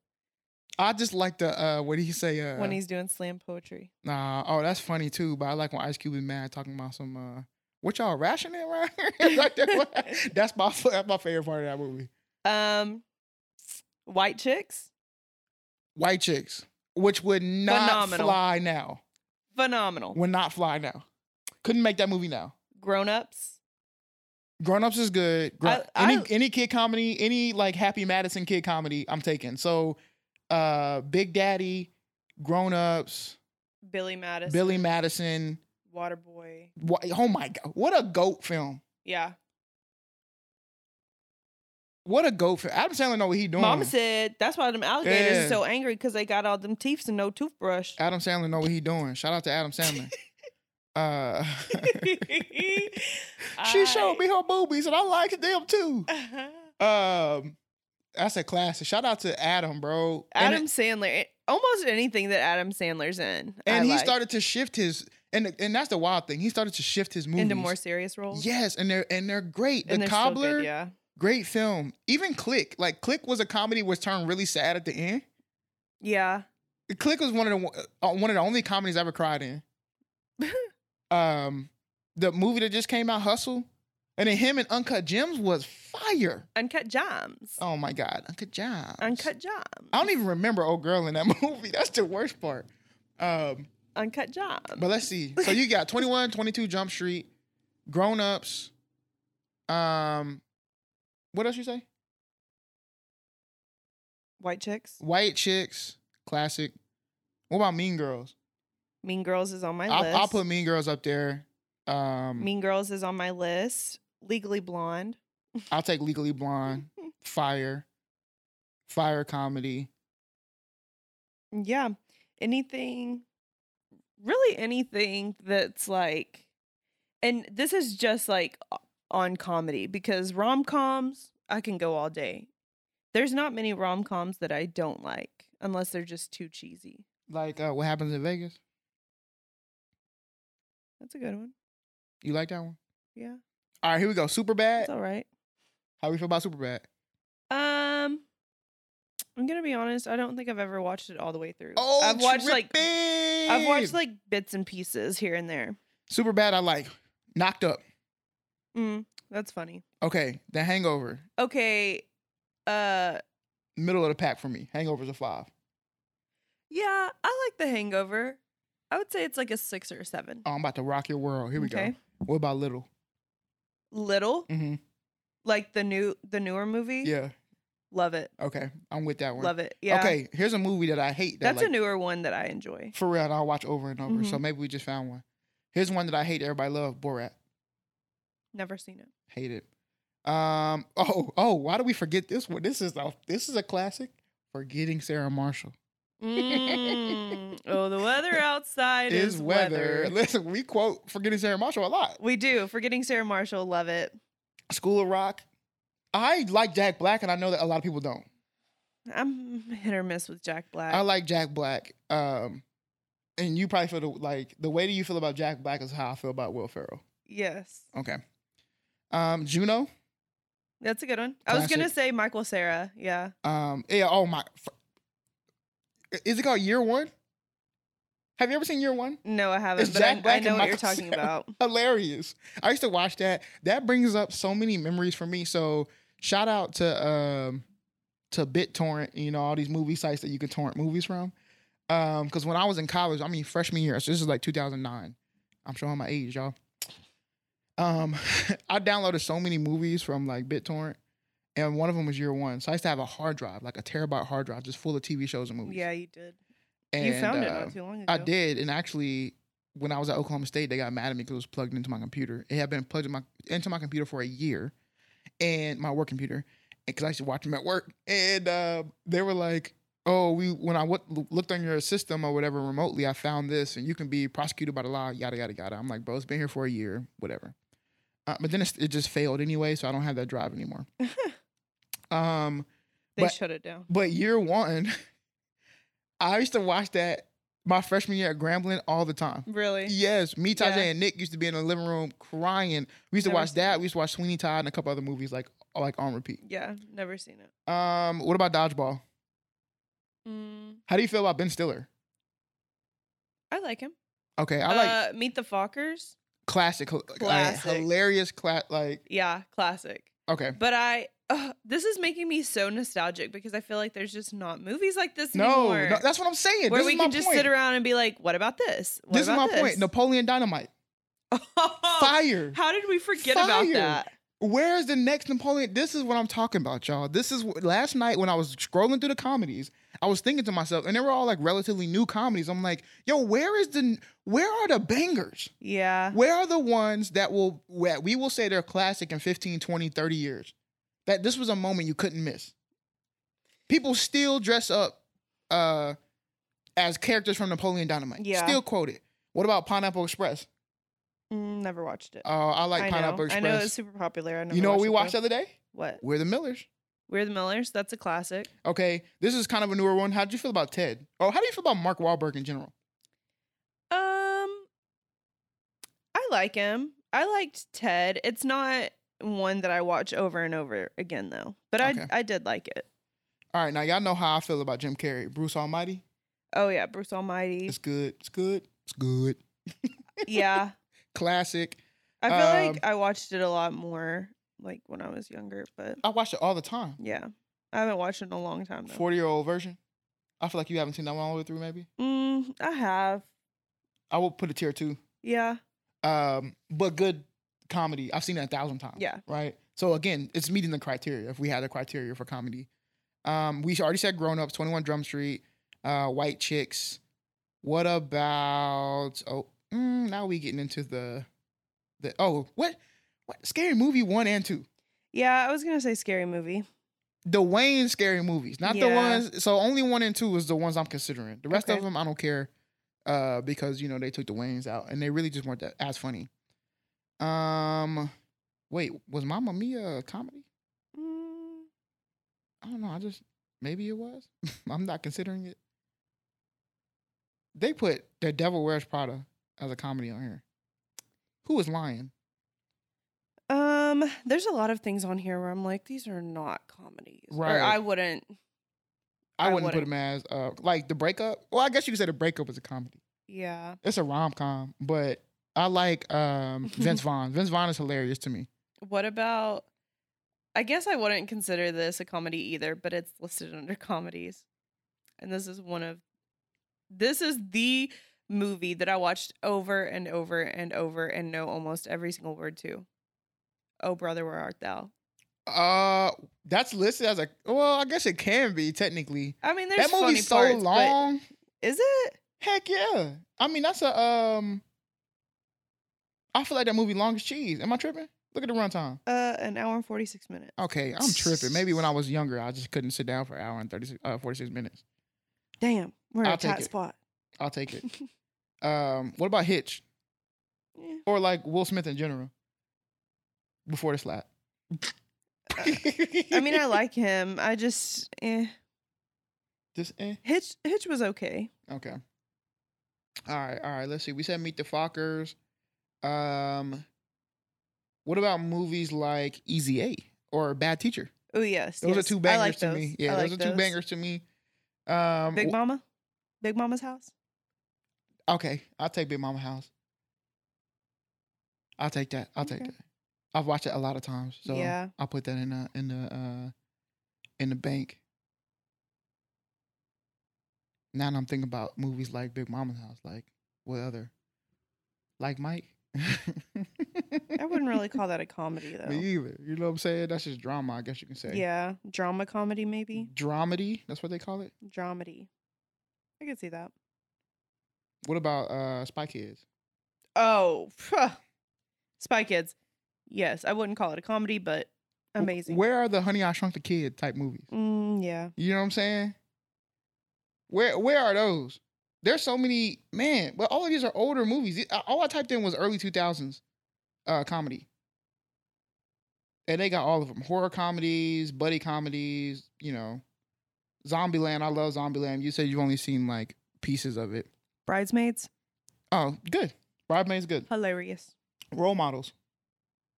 I just like the uh, what did he say? Uh, when he's doing slam poetry. Nah, oh, that's funny too. But I like when Ice Cube is mad talking about some uh, what y'all rationing right here. like that, that's my that's my favorite part of that movie. Um, White Chicks, White chicks, which would not Phenomenal. fly now, phenomenal. would not fly now. Couldn't make that movie now. Grown Ups, Grown Ups is good. Gro- I- any any kid comedy, any like Happy Madison kid comedy, I'm taking. So, uh, Big Daddy, Grown Ups, Billy Madison, Billy Madison. Waterboy. What, oh my god, what a goat film! Yeah, What a goat film! Adam Sandler know what he doing. Mama said that's why them alligators Yeah. are so angry because they got all them teeth and no toothbrush. Adam Sandler know what he doing. Shout out to Adam Sandler. uh, she showed me her boobies and I liked them too. Um, that's a classic. Shout out to Adam, bro. Adam it- Sandler. Almost anything that Adam Sandler's in, I and he like. started to shift his and and that's the wild thing. He started to shift his movies into more serious roles. Yes, and they're and they're great. The they're so good, Cobbler, yeah. great film. Even Click, like Click was a comedy was turned really sad at the end. Yeah. Click was one of the uh, one of the only comedies I ever cried in. um, the movie that just came out, Hustle, and then him and Uncut Gems was fire. Uncut Gems. Oh my god, Uncut Gems. Uncut Gems. I don't even remember old girl in that movie. That's the worst part. Um, Uncut Gems. but let's see. So you got 21, 22 Jump Street, Grown Ups. Um, what else you say? White Chicks. White Chicks, classic. What about Mean Girls? Mean Girls is on my I'll, list. I'll put Mean Girls up there. Um, Mean Girls is on my list. Legally Blonde. I'll take Legally Blonde, Fire, Fire comedy. Yeah. Anything, really anything that's like, and this is just like on comedy because rom coms, I can go all day. There's not many rom coms that I don't like unless they're just too cheesy. Like uh, what happens in Vegas? That's a good one. You like that one? Yeah. All right, here we go. Super bad. It's all right. How do we feel about Super bad? Um, I'm gonna be honest. I don't think I've ever watched it all the way through. Oh, I've watched like tripping. I've watched like bits and pieces here and there. Super bad. I like knocked up. Mm, that's funny. Okay, The Hangover, Okay. Uh, middle of the pack for me. Hangover's a five. yeah, I like The Hangover. I would say it's like a six or a seven. Oh, I'm about to rock your world. Here we Okay. go. What about Little? Little, Mm-hmm. like the new the newer movie. Yeah. Love it. Okay, I'm with that one. Love it. Yeah. Okay, here's a movie that I hate. That That's like, a newer one that I enjoy. for real. I'll watch over and over. So Mhm. maybe we just found one. Here's one that I hate. Everybody love Borat. Never seen it. Hate it. Um. Oh. Oh. Why do we forget this one? This is a this is a classic. Forgetting Sarah Marshall Mm. oh, the weather outside is, is weather. weather. Listen, we quote Forgetting Sarah Marshall a lot. We do. Forgetting Sarah Marshall. Love it. School of Rock. I like Jack Black, and I know that a lot of people don't. I'm hit or miss with Jack Black. I like Jack Black. Um, and you probably feel the, like the way that you feel about Jack Black is how I feel about Will Ferrell. yes. Okay. Um, Juno. That's a good one. I was gonna say Michael Cera. Yeah. Um, yeah. Oh my. Is it called Year One? Have you ever seen Year One? No, I haven't. It's but Jack I, Black I know what you're Michael talking Cera. about. Hilarious. I used to watch that. That brings up so many memories for me. So shout out to um to BitTorrent. You know all these movie sites that you can torrent movies from. Um, because when I was in college, I mean freshman year, so this is like 2009. I'm showing my age, y'all. Um, I downloaded so many movies from like BitTorrent, and one of them was Year One. So I used to have a hard drive, like a terabyte hard drive, just full of TV shows and movies. Yeah, you did. and, you found it uh, not too long ago. I did, and actually, when I was at Oklahoma State, they got mad at me because it was plugged into my computer. It had been plugged in my, into my computer for a year, and my work computer, because I used to watch them at work. And uh, they were like, oh, we when I w- looked on your system or whatever remotely, I found this, and you can be prosecuted by the law, yada yada yada. I'm like, bro, it's been here for a year, whatever. Uh, but then it's, it just failed anyway, so I don't have that drive anymore. um, They But- shut it down. but year one, I used to watch that my freshman year at Grambling all the time. Really? Yes, me, Tajay, Yeah. and Nick used to be in the living room crying. We used to Never watch that. it. We used to watch Sweeney Todd and a couple other movies like like on repeat. Yeah, never seen it. Um, what about Dodgeball? Mm, How do you feel about Ben Stiller? I like him. Okay, I like uh, Meet the Fockers. classic, classic. hilarious, cla- like Yeah, classic. okay. But I, ugh, this is making me so nostalgic because I feel like there's just not movies like this No, anymore. no, that's what I'm saying. where this we can just point. sit around and be like, "What about this? What this is my about point. Napoleon Dynamite, fire. How did we forget about that? Where is the next Napoleon? This is what I'm talking about, y'all. This is what, last night when I was scrolling through the comedies, I was thinking to myself, and they were all like relatively new comedies. I'm like, yo, where is the where are the bangers? Yeah. Where are the ones that will where we will say they're classic in 15, 20, 30 years? That this was a moment you couldn't miss. People still dress up uh as characters from Napoleon Dynamite. Yeah. Still quote it. What about Pineapple Express? Mm, never watched it. Uh, I like I Pineapple know. Express. I know it's super popular. You know what we watched though. the other day? What? We're the Millers. We're the Millers. That's a classic. Okay, this is kind of a newer one. How do you feel about Ted? Oh, how do you feel about Mark Wahlberg in general? Um, I like him. I liked Ted. It's not one that I watch over and over again though. But Okay. I I did like it. All right, now y'all know how I feel about Jim Carrey. Bruce Almighty. Oh yeah, Bruce Almighty. It's good. It's good. It's good. yeah. Classic. I feel Um, like I watched it a lot more like when I was younger, but I watched it all the time. yeah. I haven't watched it in a long time though. 40 year old virgin. I feel like you haven't seen that one all the way through, maybe. Mm, I have. I will put a tier two. Yeah. Um, but good comedy. I've seen it a thousand times. Yeah. Right. So again, it's meeting the criteria. If we had a criteria for comedy, um, we already said Grown Ups, Twenty One Jump Street, uh, White Chicks. What about? Oh, mm, now we getting into the, the oh what, what scary movie one and two. Yeah, I was gonna say scary movie. The Wayne scary movies, not the ones. So only one and two is the ones I'm considering. The rest of them I don't care, uh, because you know they took the Waynes out and they really just weren't that as funny. Um, wait, was Mamma Mia a comedy? Mm, I don't know. I just maybe it was. I'm not considering it. They put The Devil Wears Prada as a comedy on here. Who is lying? Um, there's a lot of things on here where I'm like, these are not comedies. Right. Or I wouldn't. I, I wouldn't put wouldn't. him as uh like the breakup. Well, I guess you could say the breakup is a comedy. Yeah. It's a rom com, but I like um Vince Vaughn. Vince Vaughn is hilarious to me. What about? I guess I wouldn't consider this a comedy either, but it's listed under comedies, and this is one of. This is the movie that I watched over and over and over and know almost every single word to. Oh brother, where art thou? Uh, that's listed as a well. I guess it can be technically. I mean, there's that movie's so parts, long. Is it? Heck yeah. I mean, that's a um. I feel like that movie long as cheese. Am I tripping? Look at the runtime. Uh, an hour and forty six minutes. Okay, I'm tripping. Maybe when I was younger, I just couldn't sit down for an hour and 36, uh, 46 minutes. Damn, we're in I'll a tight it. spot. I'll take it. um, what about Hitch Yeah. or like Will Smith in general? Before the slap. I mean, I like him. I just, eh. just eh. Hitch, Hitch was okay. Okay. All right, all right. Let's see. We said Meet the Fockers. Um, what about movies like Easy A or Bad Teacher? Oh yes, Those are two bangers like to me. Yeah, I those are two bangers to me. Um, Big Mama, Big Mama's house. Okay, I'll take Big Mama House. I'll take that. I'll take that. I've watched it a lot of times, so Yeah. I'll put that in the in the uh in the bank. Now I'm thinking about movies like Big Mama's House, like what other, like Mike. I wouldn't really call that a comedy though. Me either. You know what I'm saying? That's just drama, I guess you can say. Yeah, drama comedy maybe. Dramedy. That's what they call it. Dramedy. I can see that. What about uh Spy Kids? Oh, Spy Kids. Yes, I wouldn't call it a comedy, but amazing. Where are the Honey I Shrunk the Kid type movies? Mm, yeah. You know what I'm saying? Where where are those? There's so many man, but all of these are older movies. All I typed in was early 2000s uh comedy. And they got all of them. Horror comedies, buddy comedies, you know. Zombieland, I love Zombieland. You said you've only seen like pieces of it. Bridesmaids, Oh, good. Bridesmaids good. hilarious. Role models.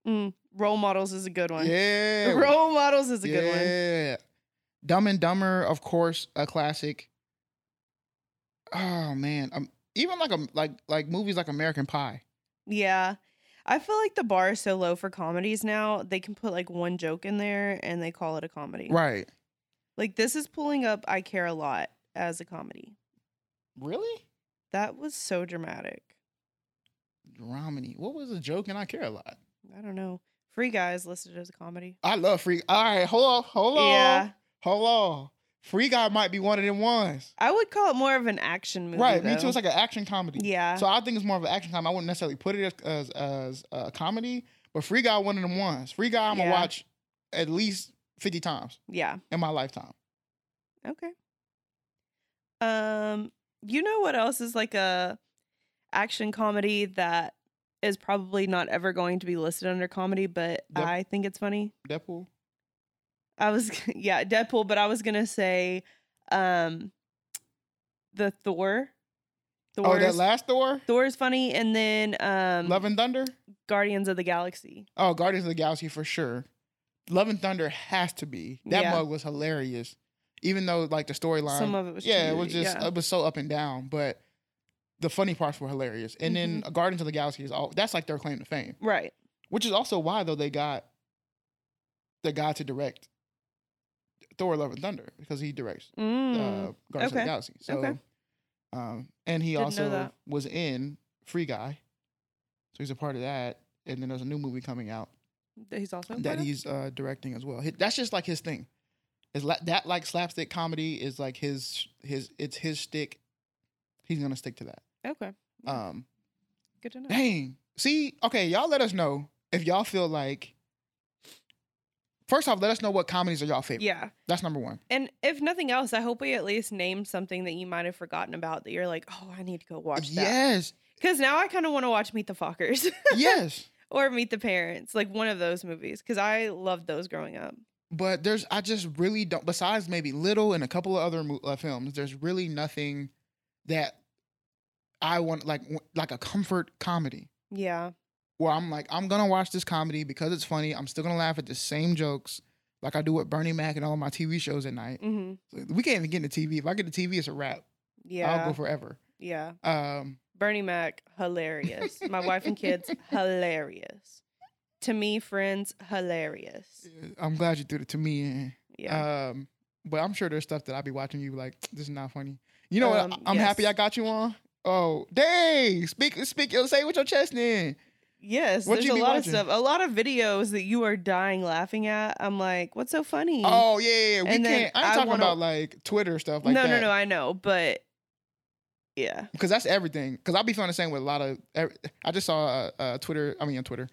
Mm, role models is a good one. Yeah. Role models is a good one. Yeah. Dumb and Dumber, of course, a classic. Oh man, um, even like a like like movies like American Pie. Yeah. I feel like the bar is so low for comedies now. They can put like one joke in there and they call it a comedy. Right. Like this is pulling up I Care a Lot as a comedy. Really? That was so dramatic. Dramedy. What was the joke? And I care a lot. I don't know. Free Guys listed as a comedy. I love Free. All right, hold on, hold on, Yeah. hold on. Free Guy might be one of them ones. I would call it more of an action movie. right. Me too. It's like an action comedy. Yeah. So I think it's more of an action comedy. I wouldn't necessarily put it as as, as a comedy, but Free Guy one of them ones. Free Guy I'm gonna watch at least fifty times yeah. in my lifetime. Okay. Um, you know what else is like a action comedy that is probably not ever going to be listed under comedy, but. I think it's funny. Deadpool. I was yeah, Deadpool, but I was gonna say um the Thor. Oh, that last Thor, Thor is funny, and then um Love and Thunder. Guardians of the Galaxy. Oh, Guardians of the Galaxy for sure. Love and Thunder has to be. That Yeah. mug was hilarious, even though like the storyline. Some of it was yeah, it was just yeah. it was so up and down, but the funny parts were hilarious. And then Mm-hmm. Guardians of the Galaxy is all that's like their claim to fame, right. which is also why though they got the guy to direct Thor: Love and Thunder because he directs uh, Mm. Guardians of the Galaxy. So, Okay. um, and he Didn't also was in Free Guy, so he's a part of that. And then there's a new movie coming out that He's also that he's uh, directing as well. That's just like his thing. Is la- that like slapstick comedy is like his his it's his stick. He's gonna stick to that. okay. Um, Good to know. dang. See, okay, y'all let us know if y'all feel like. First off, let us know what comedies are y'all favorite. Yeah. That's number one. And if nothing else, I hope we at least named something that you might have forgotten about that you're like, oh, I need to go watch that. Yes, Because now I kind of want to watch Meet the Fockers yes. or Meet the Parents, like one of those movies, because I loved those growing up. But there's, I just really don't. Besides maybe Little and a couple of other uh, films, there's really nothing that I want like like a comfort comedy. Yeah. Where I'm like, I'm gonna watch this comedy because it's funny. I'm still gonna laugh at the same jokes like I do with Bernie Mac and all my TV shows at night. hmm So we can't even get into TV. If I get the TV, it's a wrap. Yeah. I'll go forever. yeah. Um, Bernie Mac, hilarious. My wife and kids, hilarious. To me, friends, hilarious. I'm glad you threw it to me. And, Yeah. Um, but I'm sure there's stuff that I'll be watching you like this is not funny. You know Um, what? I'm happy. I got you on. Oh, dang! Speak, speak. Say it with your chest then. Yes. what There's a lot watching? of stuff. A lot of videos that you are dying laughing at. I'm like, what's so funny? Oh yeah, yeah. yeah. We And can't. I ain't I talking wanna- about like Twitter stuff like no, that. no, no. I know, but yeah. because that's everything. Because I'll be feeling the same with a lot of. I just saw uh, uh, Twitter. I mean, on Twitter,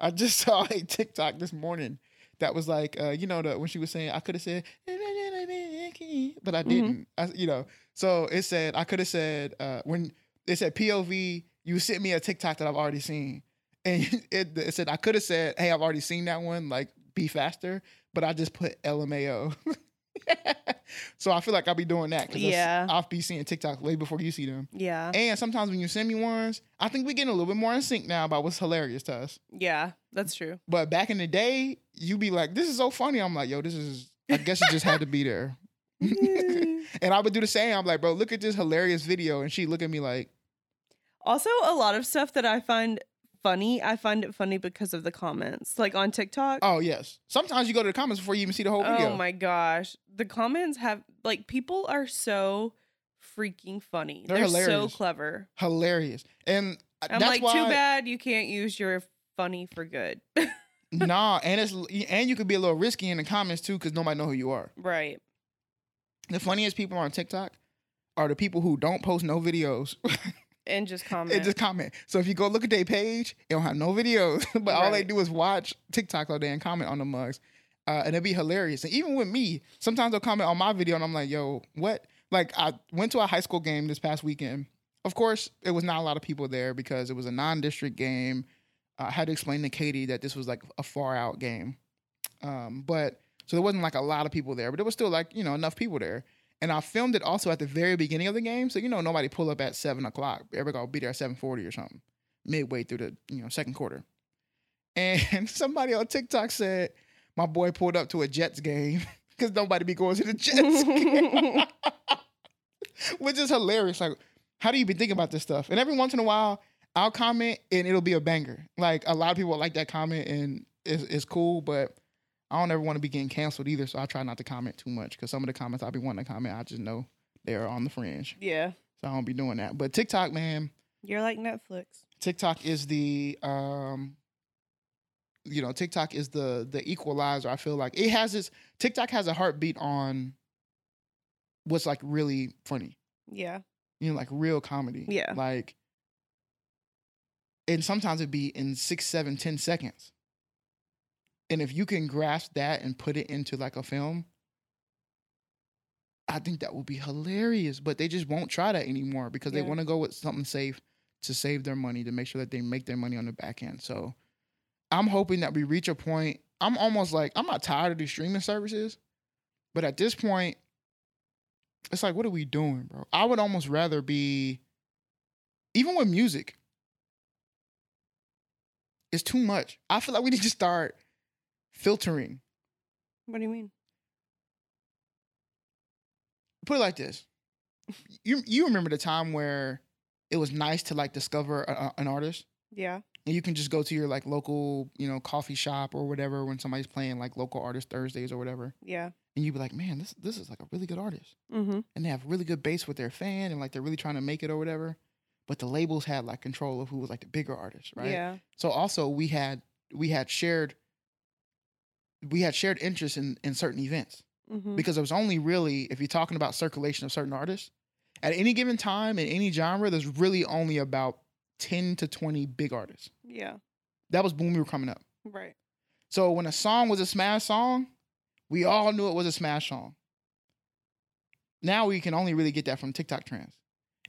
I just saw a TikTok this morning that was like, uh, you know, the when she was saying, I could have said, but I didn't. I, you know, so it said I could have said uh, when it said POV, you sent me a TikTok that I've already seen, and it, it said I could have said, hey, I've already seen that one, like be faster, but I just put LMAO. so I feel like I'll be doing that because Yeah. I'll be seeing TikTok way before you see them. Yeah. And sometimes when you send me ones, I think we're getting a little bit more in sync now about what's hilarious to us. Yeah. That's true. But back in the day, you'd be like, "This is so funny." I'm like, "Yo, this is." I guess it just had to be there. and I would do the same. I'm like, "Bro, look at this hilarious video," and she look at me like, Also, a lot of stuff that I find funny, I find it funny because of the comments. Like on TikTok. "Oh yes." Sometimes you go to the comments before you even see the whole oh video. Oh my gosh. The comments have like people are so freaking funny. They're They're, hilarious. so clever. Hilarious. And uh, I'm that's like, too bad you can't use your funny for good. Nah, and it's and you could be a little risky in the comments too because nobody know who you are. right. The funniest people on TikTok are the people who don't post no videos. And just comment. and just comment. So if you go look at their page, they don't have no videos, but all they do is watch TikTok all day and comment on the mugs. Uh, and it'd be hilarious. And even with me, sometimes they'll comment on my video and I'm like, yo, what? like I went to a high school game this past weekend. Of course, it was not a lot of people there because it was a non-district game. I had to explain to Katie that this was like a far out game. Um, but so there wasn't like a lot of people there, but there was still like, you know, enough people there. And I filmed it also at the very beginning of the game. So, you know, nobody pull up at seven o'clock. Everybody will be there at 740 or something, midway through the, you know, second quarter. And somebody on TikTok said, my boy pulled up to a Jets game because nobody be going to the Jets game. Which is hilarious. Like, how do you be thinking about this stuff? And every once in a while, I'll comment and it'll be a banger. Like a lot of people like that comment and it's, it's cool, but I don't ever want to be getting canceled either. So I try not to comment too much because some of the comments I'll be wanting to comment, I just know they're on the fringe. Yeah. So I don't be doing that. But TikTok, man, You're like Netflix. TikTok is the um you know, TikTok is the the equalizer. I feel like it has this TikTok has a heartbeat on what's like really funny. Yeah. You know, like real comedy. Yeah. Like and sometimes it'd be in six, seven, ten seconds. And if you can grasp that and put it into like a film, I think that would be hilarious. But they just won't try that anymore because they want to go with something safe to save their money, to make sure that they make their money on the back end. So I'm hoping that we reach a point. I'm almost like, I'm not tired of these streaming services, but at this point, it's like, what are we doing, bro? I would almost rather be, even with music, it's too much. I feel like we need to start filtering. What do you mean? Put it like this: you you remember the time where it was nice to like discover a, an artist, Yeah. and you can just go to your like local, you know, coffee shop or whatever when somebody's playing like local artist Thursdays or whatever, Yeah. and you'd be like, man, this this is like a really good artist. Mm-hmm. and they have really good base with their fan and like they're really trying to make it or whatever. But the labels had like control of who was like the bigger artist, right? Yeah. So also we had we had shared we had shared interest in in certain events Mm-hmm. because it was only really if you're talking about circulation of certain artists at any given time in any genre, there's really only about ten to twenty big artists. Yeah. That was when we were coming up. Right. So when a song was a smash song, we all knew it was a smash song. Now we can only really get that from TikTok trends.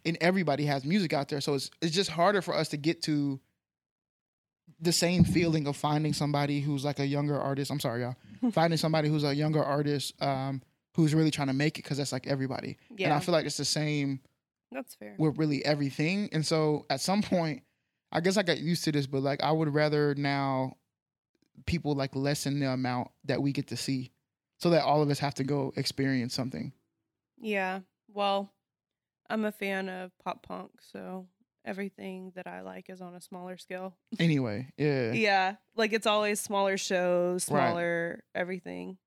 And everybody has music out there. So it's it's just harder for us to get to the same feeling of finding somebody who's like a younger artist. I'm sorry, y'all. finding somebody who's a younger artist um, who's really trying to make it because that's like everybody. Yeah. And I feel like it's the same That's fair. with really everything. And so at some point, I guess I got used to this, but like I would rather now people like lessen the amount that we get to see so that all of us have to go experience something. Yeah. Well, I'm a fan of pop punk, so everything that I like is on a smaller scale. Anyway, yeah. Yeah. Like it's always smaller shows, Right. smaller everything.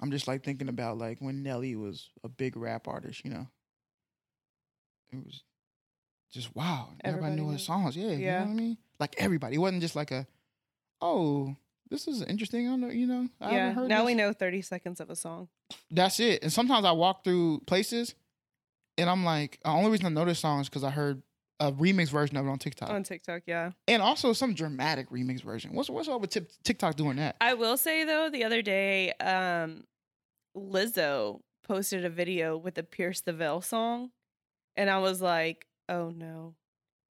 I'm just like thinking about like when Nelly was a big rap artist, you know. It was just wow. Everybody, Everybody knew his songs. Yeah, You know Yeah. what I mean? Like everybody. It wasn't just like a oh, this is interesting. I don't know, you know. I yeah. heard Now this. we know 30 seconds of a song. That's it. And sometimes I walk through places and I'm like, the only reason I know this song is because I heard a remix version of it on TikTok. On TikTok, yeah. and also some dramatic remix version. What's what's up with Tik TikTok doing that? I will say though, the other day, um, Lizzo posted a video with the Pierce the Veil song, and I was like, "Oh no!"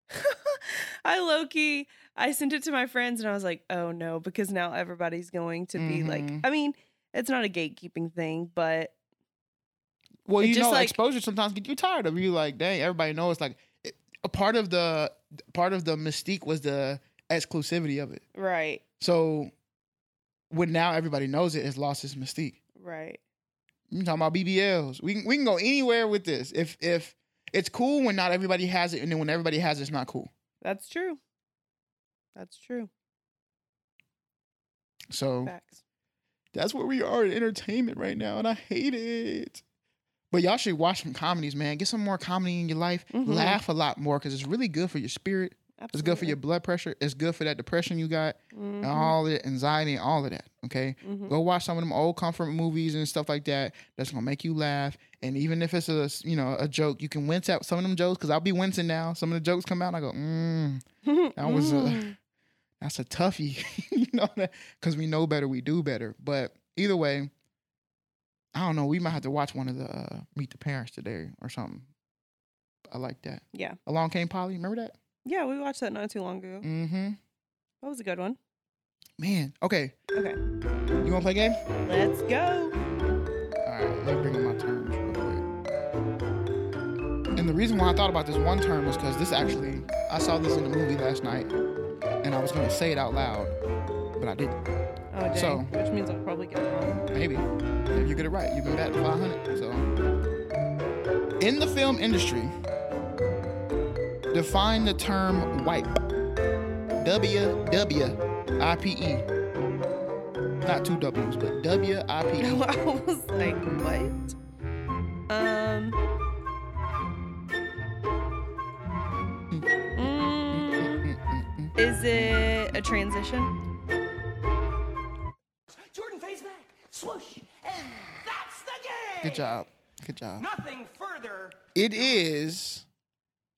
I Loki. I sent it to my friends, and I was like, "Oh no," because now everybody's going to be like, Mhm. I mean, it's not a gatekeeping thing, but Well, you know, like- exposure sometimes get you tired of you like, dang, everybody knows. Like a part of the part of the mystique was the exclusivity of it. right, So when now everybody knows it, it's lost its mystique. right, You talking about BBLs? We can we can go anywhere with this. If if it's cool when not everybody has it, and then when everybody has it, it's not cool. that's true. That's true. So Facts. that's where we are in entertainment right now, and I hate it. But y'all should watch some comedies, man. Get some more comedy in your life. Mhm. Laugh a lot more because it's really good for your spirit. It's good for your blood pressure. It's good for that depression you got, Mhm, and all the anxiety and all of that. Okay, mhm. go watch some of them old comfort movies and stuff like that. That's gonna make you laugh. And even if it's a you know a joke, you can wince at some of them jokes because I'll be wincing now. Some of the jokes come out, and I go, mm, that was a- Mm. that's a toughie, you know, because we know better, we do better. But either way, I don't know. We might have to watch one of the uh, Meet the Parents today or something. I like that. Yeah. Along Came Polly. Remember that? Yeah, we watched that not too long ago. Mm-hmm. That was a good one. Man. Okay. Okay. You want to play a game? Let's go. All right. Let me bring up my terms real quick. And the reason why I thought about this one term is because this actually, I saw this in the movie last night, and I was going to say it out loud, but I didn't. Oh, dang. So- Which means I'll probably get it wrong. Maybe. If you get it right, you've been batting 500. So, in the film industry, define the term wipe. W W I P E. Not two W's, but W I P E. I was like, what? Um. Mm, mm. mm, mm is it a transition? Swoosh, and that's the game. Good job. Good job. Nothing further. It is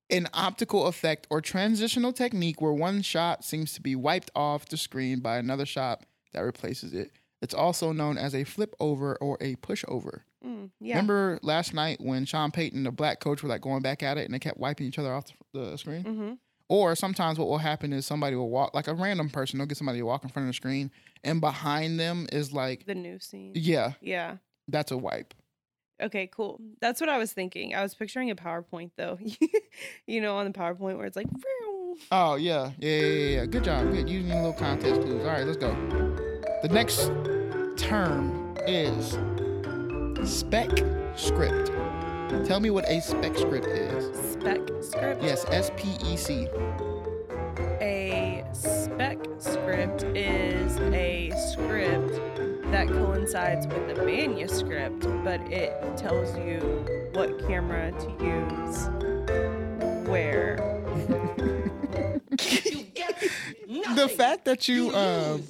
an optical effect or transitional technique where one shot seems to be wiped off the screen by another shot that replaces it. It's also known as a flip over or a push over. Mm, yeah. Remember last night when Sean Payton the black coach were like going back at it and they kept wiping each other off the, the screen? Mm-hmm. Or sometimes what will happen is somebody will walk, like a random person, they'll get somebody to walk in front of the screen and behind them is like, The new scene. yeah, Yeah. that's a wipe. Okay, cool. That's what I was thinking. I was picturing a PowerPoint though. you know, on the PowerPoint where it's like. Oh yeah, yeah, yeah, yeah. yeah. Good job. Good. Using little context clues. All right, let's go. The next term is spec script. Tell me what a spec script is. spec script. Yes, S P E C. A spec script is a script that coincides with the manuscript, but it tells you what camera to use where. You get nothing. The fact that you, um.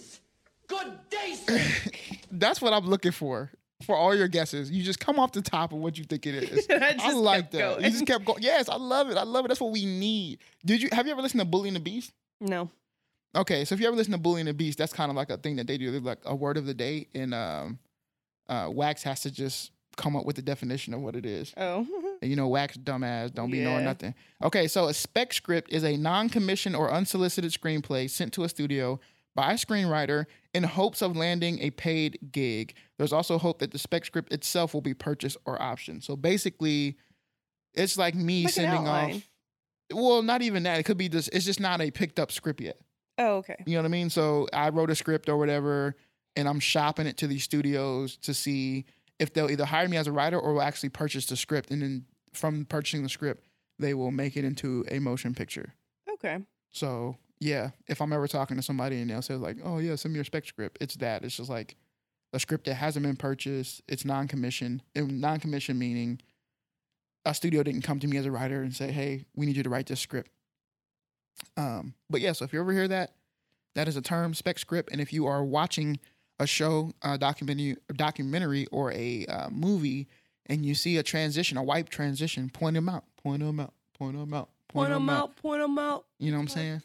Good day, sir. that's what I'm looking for. For all your guesses, you just come off the top of what you think it is. I I like that. going. You just kept going. Yes, I love it. I love it. That's what we need. Did you have you ever listened to Bully and the Beast? No. Okay, so if you ever listen to Bully and the Beast, that's kind of like a thing that they do. They're like a word of the day, and um, uh, Wax has to just come up with the definition of what it is. Oh. And you know, Wax dumbass don't be knowing nothing. Okay, so a spec script is a non-commissioned or unsolicited screenplay sent to a studio by a screenwriter in hopes of landing a paid gig. There's also hope that the spec script itself will be purchased or optioned. So basically, it's like me Like sending off. Well, not even that. It could be just. It's just not a picked up script yet. oh, okay. You know what I mean? So I wrote a script or whatever, and I'm shopping it to these studios to see if they'll either hire me as a writer or will actually purchase the script. And then from purchasing the script, they will make it into a motion picture. Okay. So yeah, if I'm ever talking to somebody and they'll say like, "Oh yeah, send me your spec script," it's that. It's just like a script that hasn't been purchased. It's non-commissioned. And non-commissioned meaning a studio didn't come to me as a writer and say, "Hey, we need you to write this script." Um, but yeah, so if you ever hear that, that is a term, spec script. And if you are watching a show, a documentary, documentary, or a uh, movie, and you see a transition, a wipe transition, point them out, point them out, point them out, Point them out. Point them out. You know what I'm saying?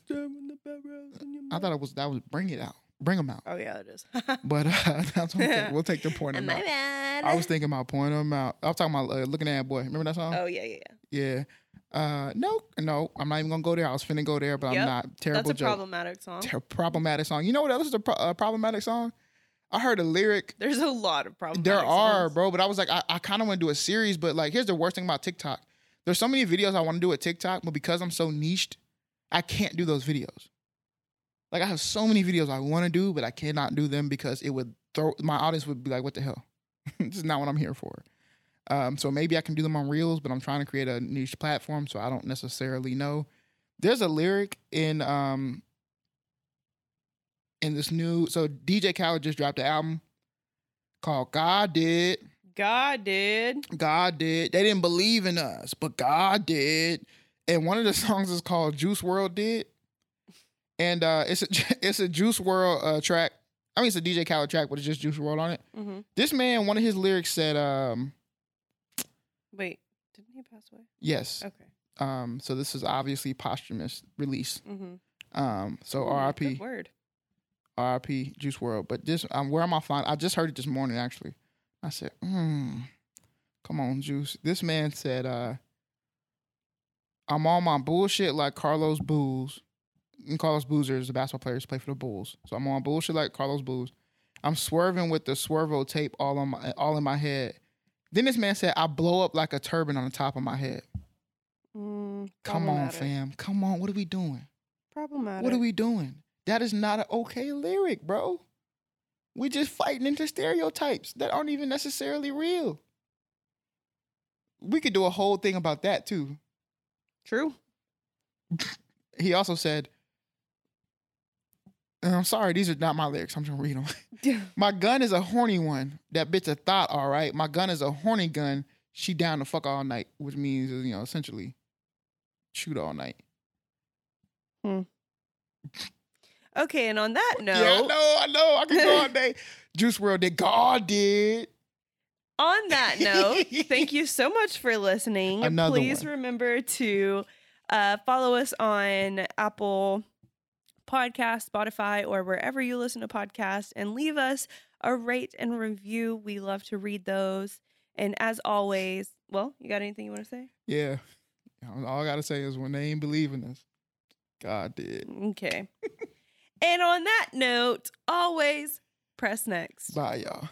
I thought it was that was bring it out, bring them out. Oh yeah, it is. But uh, that's okay. We'll take the point them My out. bad. I was thinking about pointing them out. I was talking about uh, looking at that boy. Remember that song? Oh yeah, yeah, yeah. Yeah. Uh, no, no, I'm not even gonna go there. I was finna go there, but Yep. I'm not. Terrible That's a joke. problematic song. Ter- problematic song. You know what else is a pro- uh, problematic song? I heard a lyric. There's a lot of problems. There are, songs. bro, but I was like, I, I kind of want to do a series, but like, here's the worst thing about TikTok. There's so many videos I want to do with TikTok, but because I'm so niched, I can't do those videos. Like, I have so many videos I want to do, but I cannot do them because it would throw my audience would be like, what the hell? this is not what I'm here for. Um, so maybe I can do them on Reels, but I'm trying to create a niche platform, so I don't necessarily know. There's a lyric in um in this new so DJ Khaled just dropped an album called God Did. God did. God did. They didn't believe in us, but God did. And one of the songs is called Juice WRLD Did. And uh it's a it's a Juice WRLD uh track. I mean it's a DJ Khaled track, but it's just Juice WRLD on it. hmm This man, one of his lyrics said, um, Wait, didn't he pass away? yes. Okay. Um, so this is obviously posthumous release. Mm-hmm. Um, so RIP, word. RIP Juice WRLD. But this um where am I find I just heard it this morning actually. I said, hmm, come on, Juice. This man said, uh, I'm on my bullshit like Carlos Booz. And Carlos Boozer is the basketball player who's played for the Bulls. So I'm on bullshit like Carlos Booz. I'm swerving with the swervo tape all on my all in my head. Then this man said, I blow up like a turban on the top of my head. Mm, Come on, fam. Come on. What are we doing? Problematic. What are we doing? That is not an okay lyric, bro. We just fighting into stereotypes that aren't even necessarily real. We could do a whole thing about that too. True. He also said, and I'm sorry, these are not my lyrics. I'm just gonna read them. my gun is a horny one. That bitch a thought, all right. My gun is a horny gun. She down to fuck all night, which means you know essentially shoot all night. Hmm. okay, and on that note, Yeah, I know, I know. I can go all day. Juice WRLD did. God did. on that note, thank you so much for listening. Another Please one. remember to uh, follow us on Apple Podcast, Spotify, or wherever you listen to podcasts and leave us a rate and review. We love to read those. And as always, well, you got anything you want to say? Yeah. All I gotta say is when they ain't believing us, God did. Okay. and on that note, always press next. Bye, y'all.